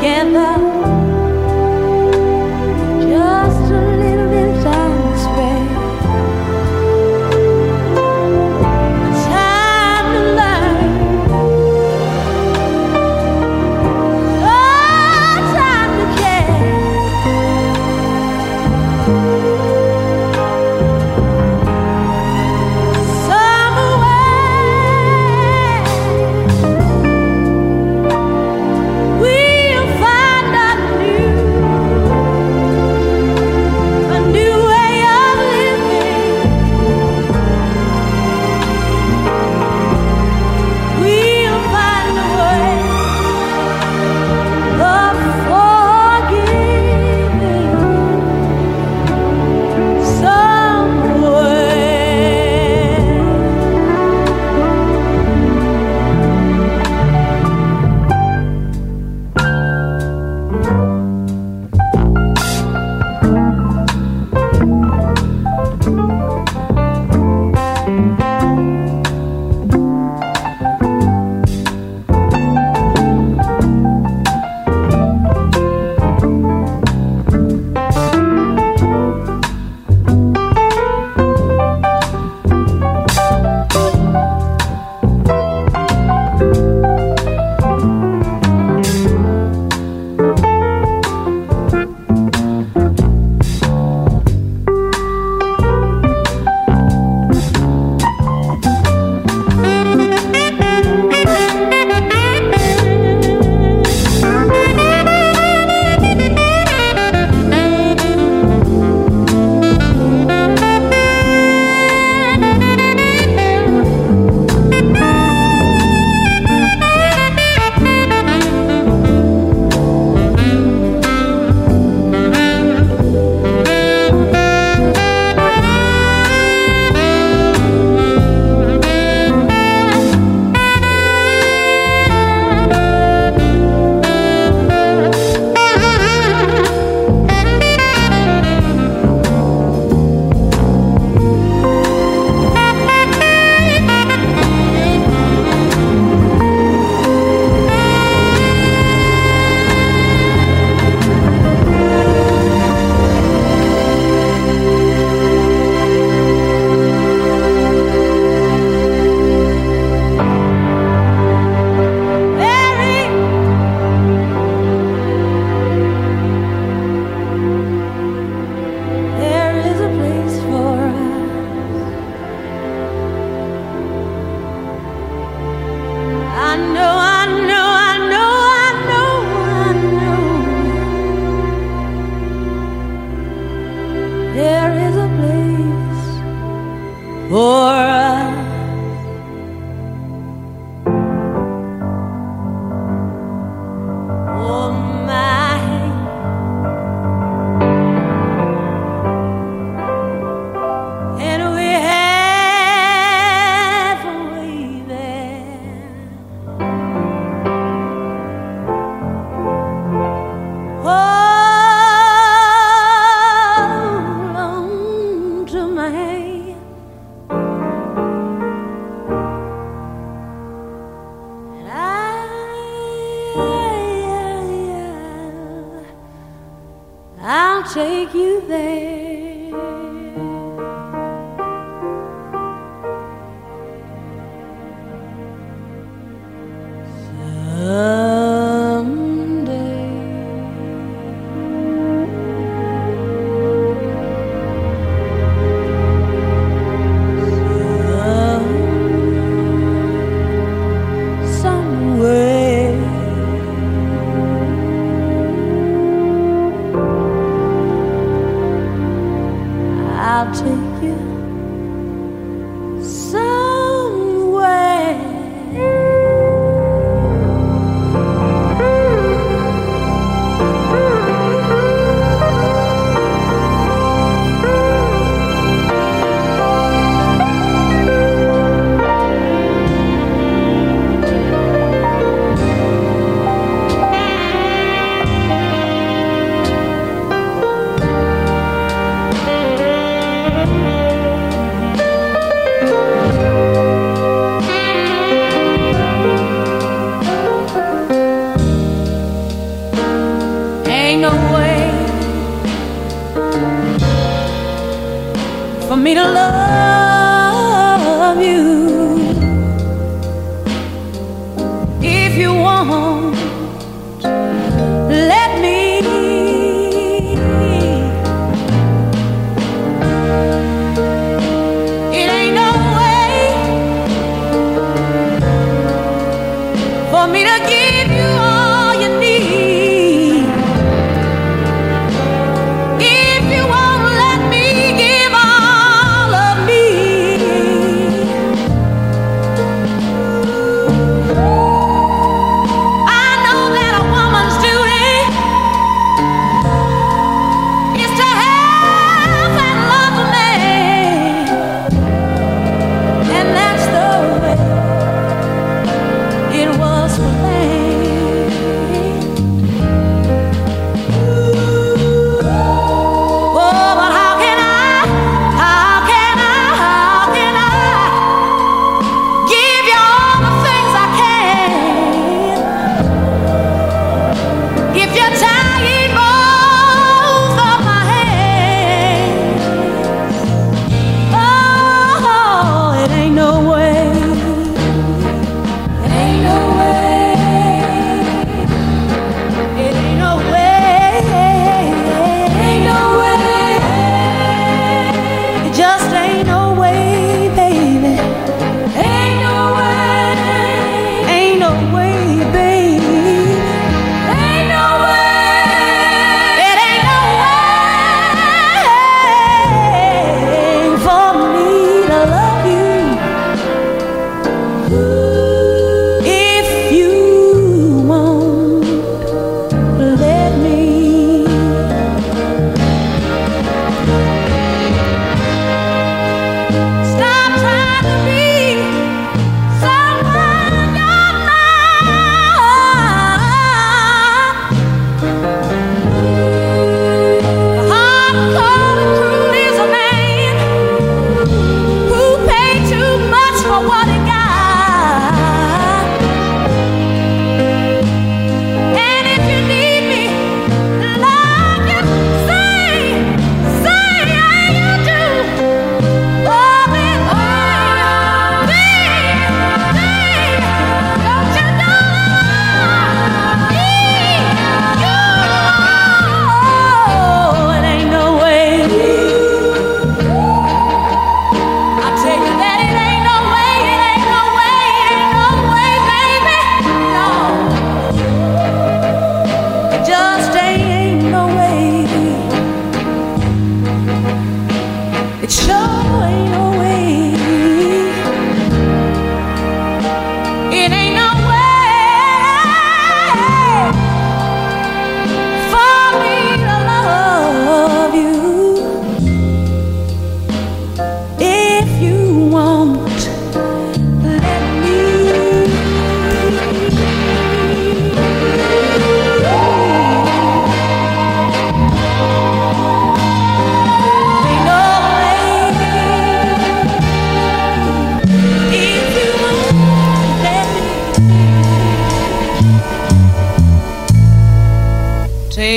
together.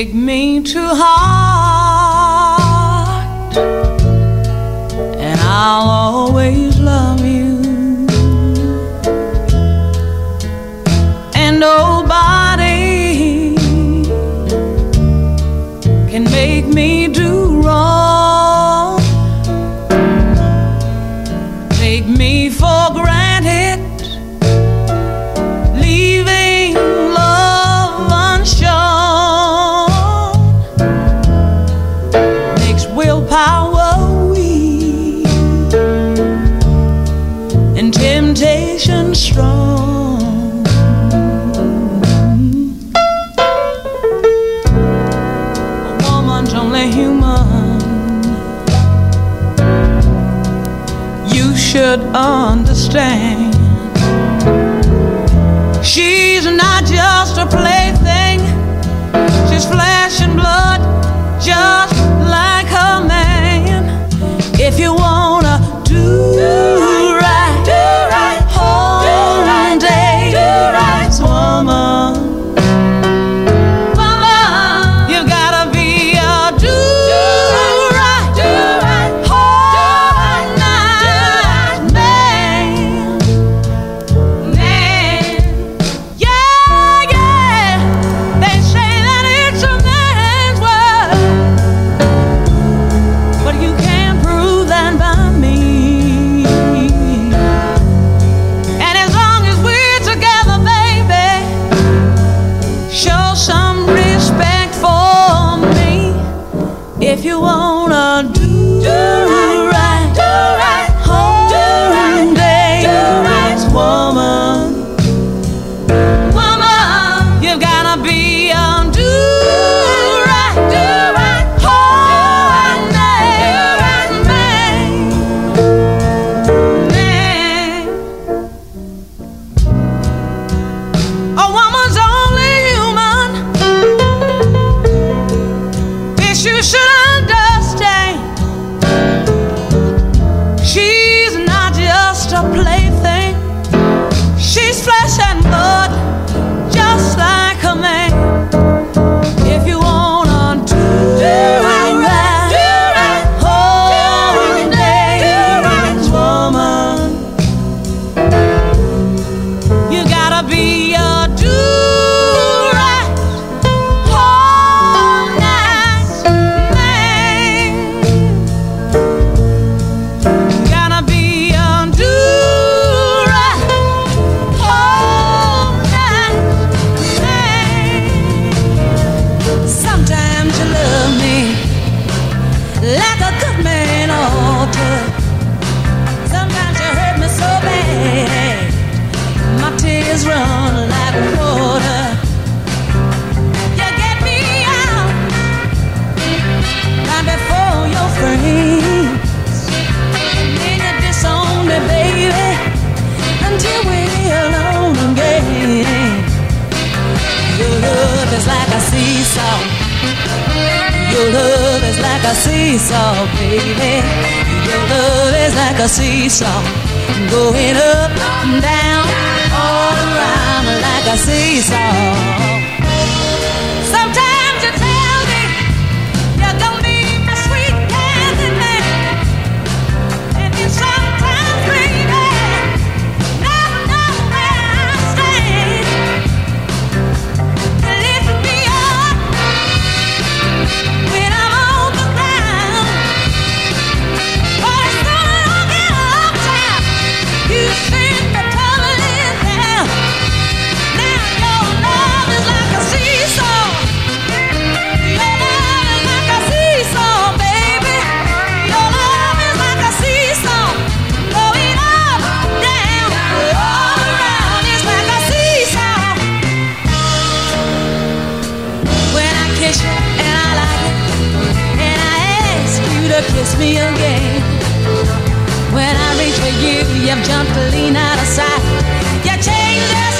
Take me to heart, love is like a seesaw, baby. Your love is like a seesaw, going up and down, all around like a seesaw. kiss me again. When I reach for you, you've jumped clean out of sight. You changed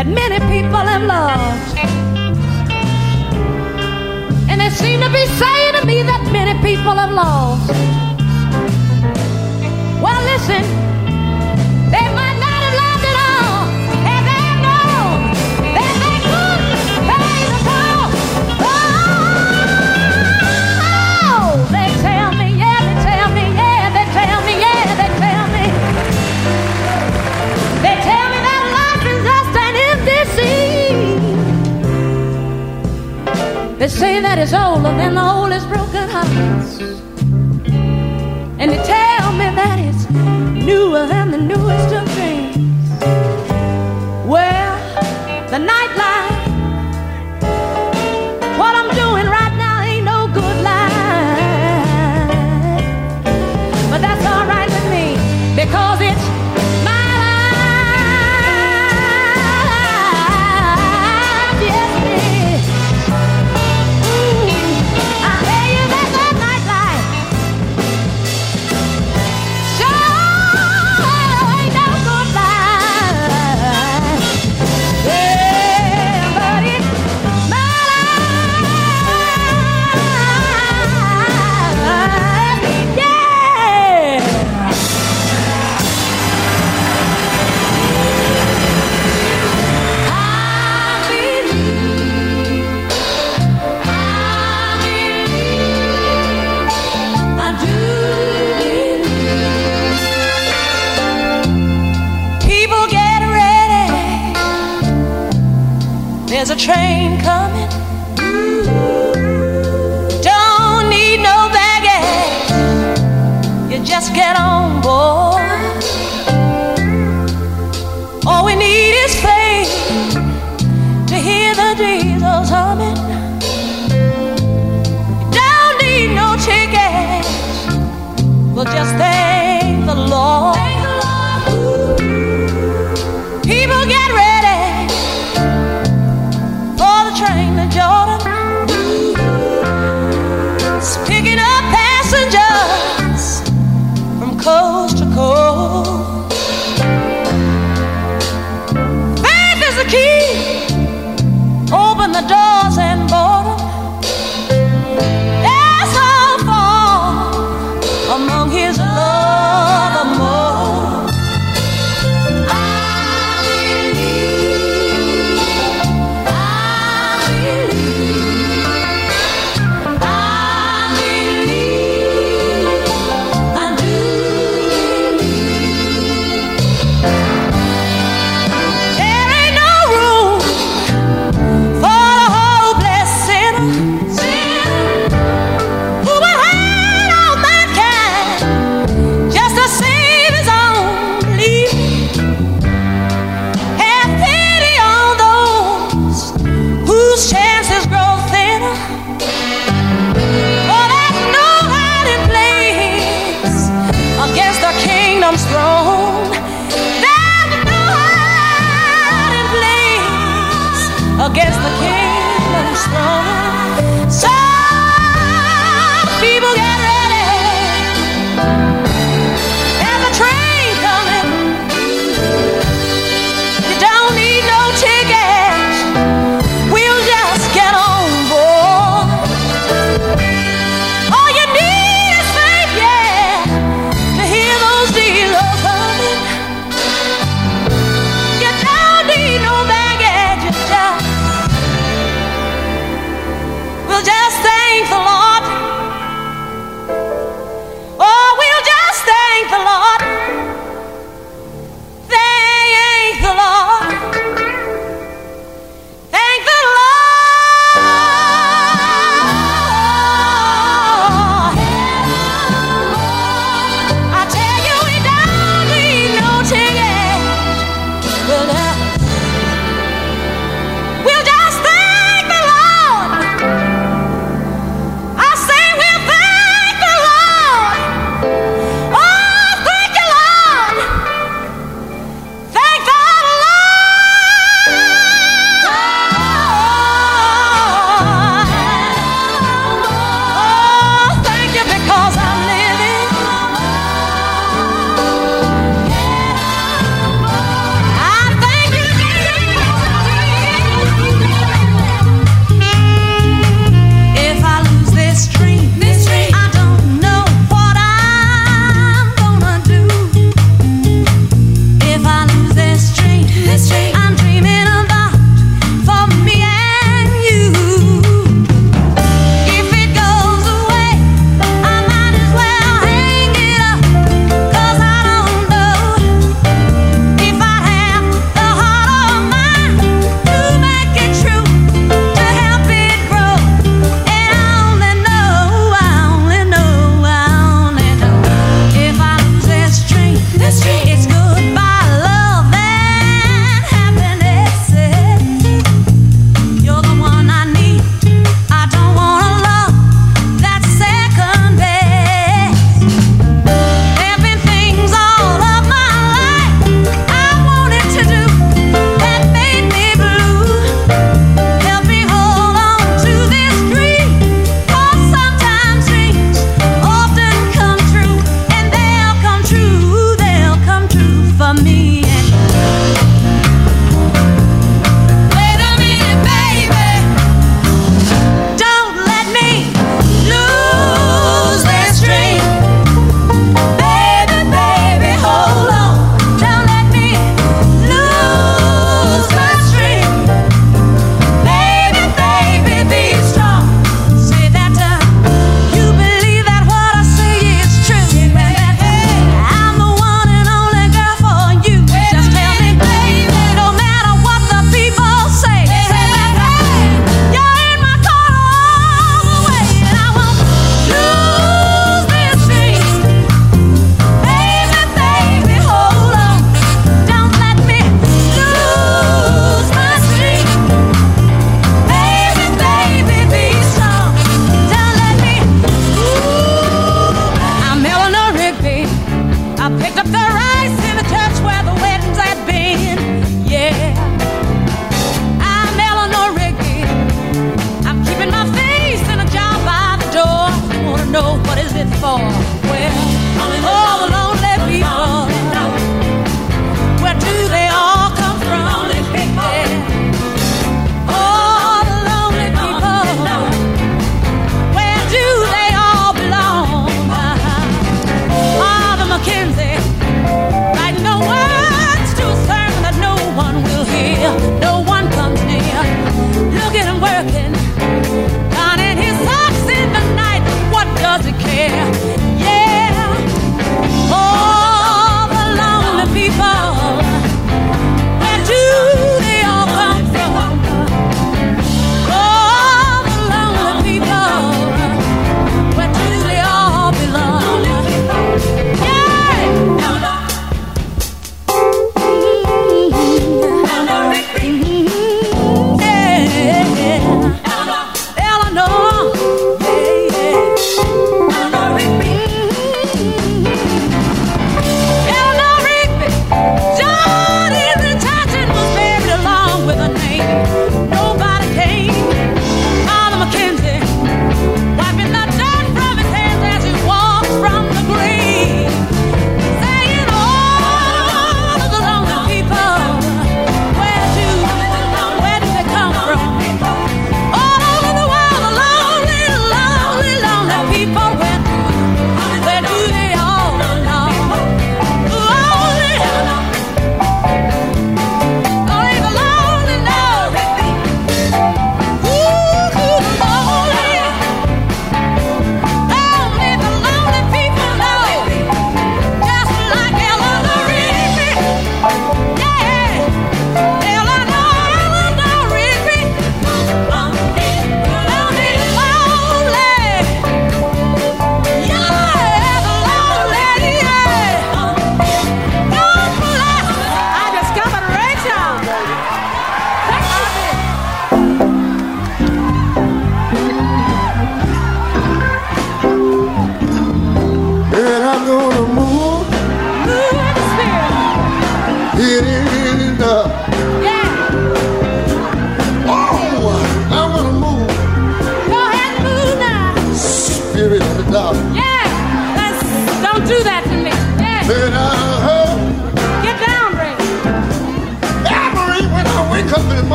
that many people have lost. And they seem to be saying to me that many people have lost. Well, listen. say that it's older than the oldest broken hearts. And they tell me that it's newer than the newest of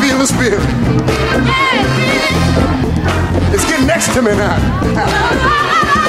feel the spirit. It's getting next to me now.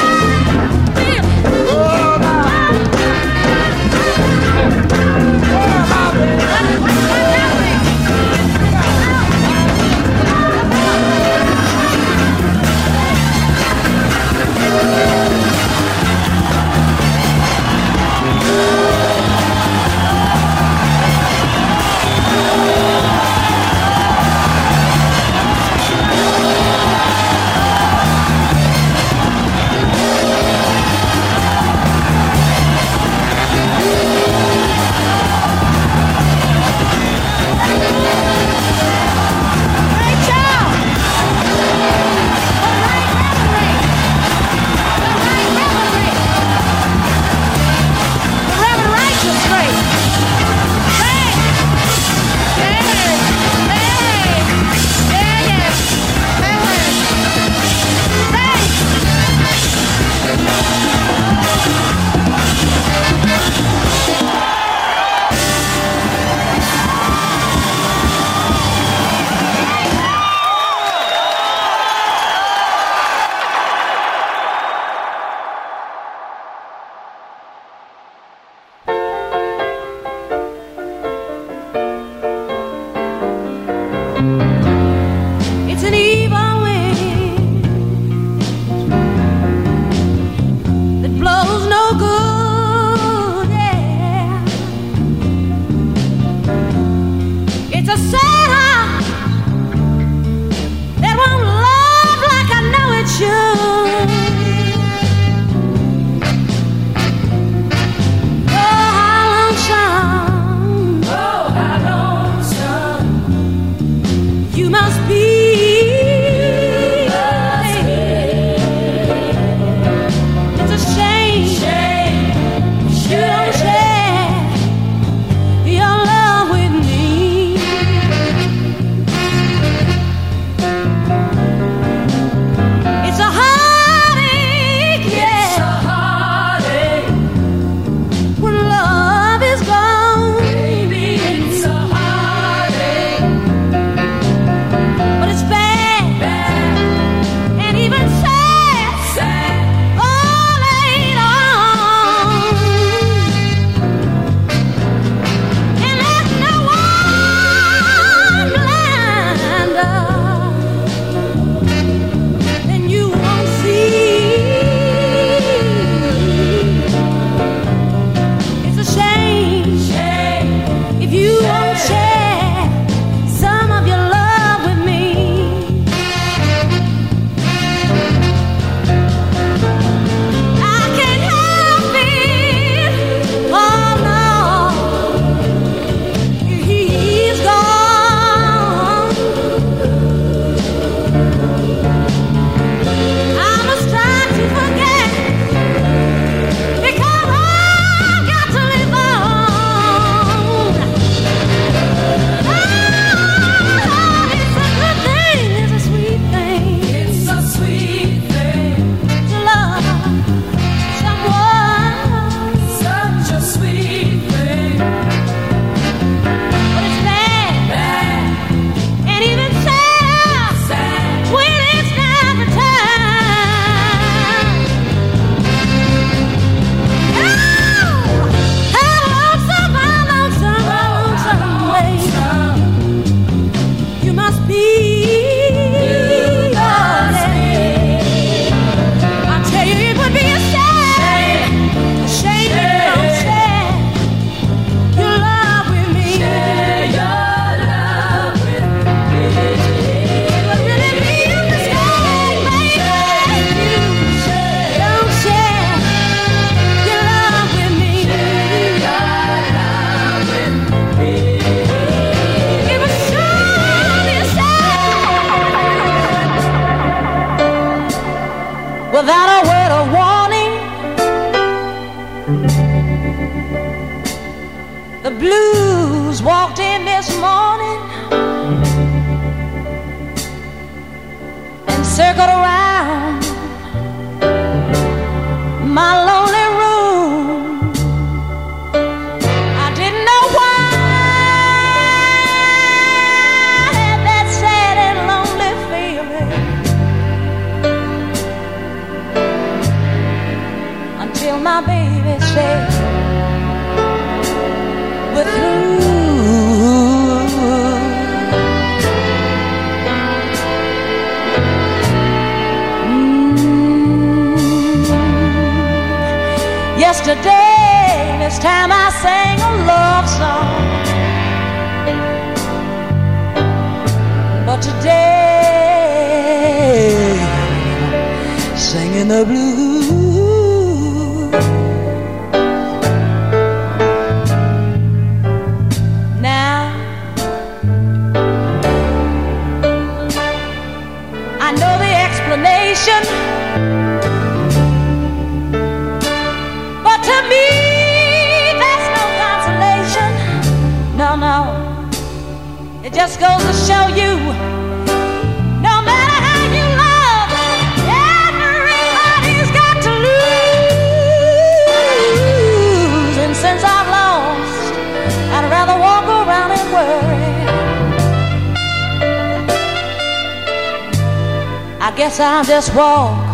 I'll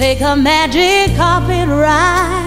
take a magic carpet ride.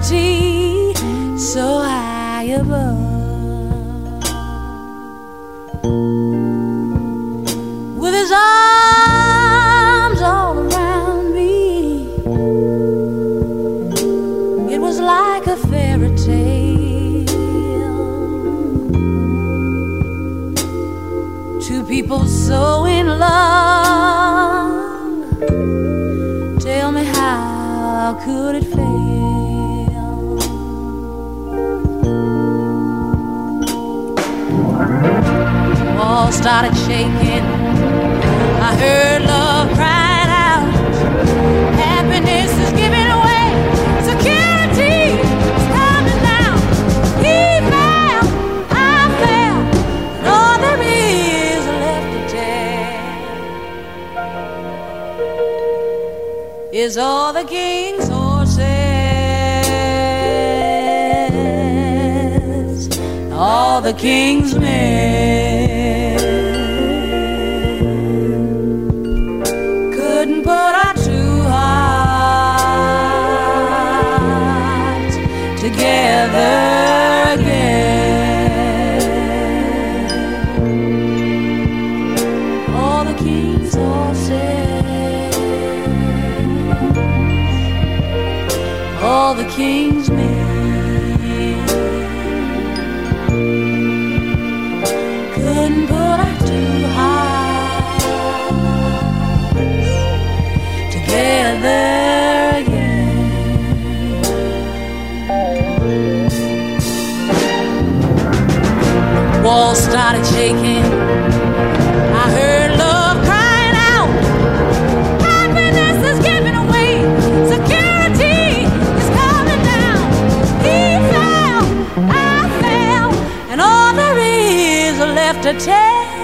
de to tell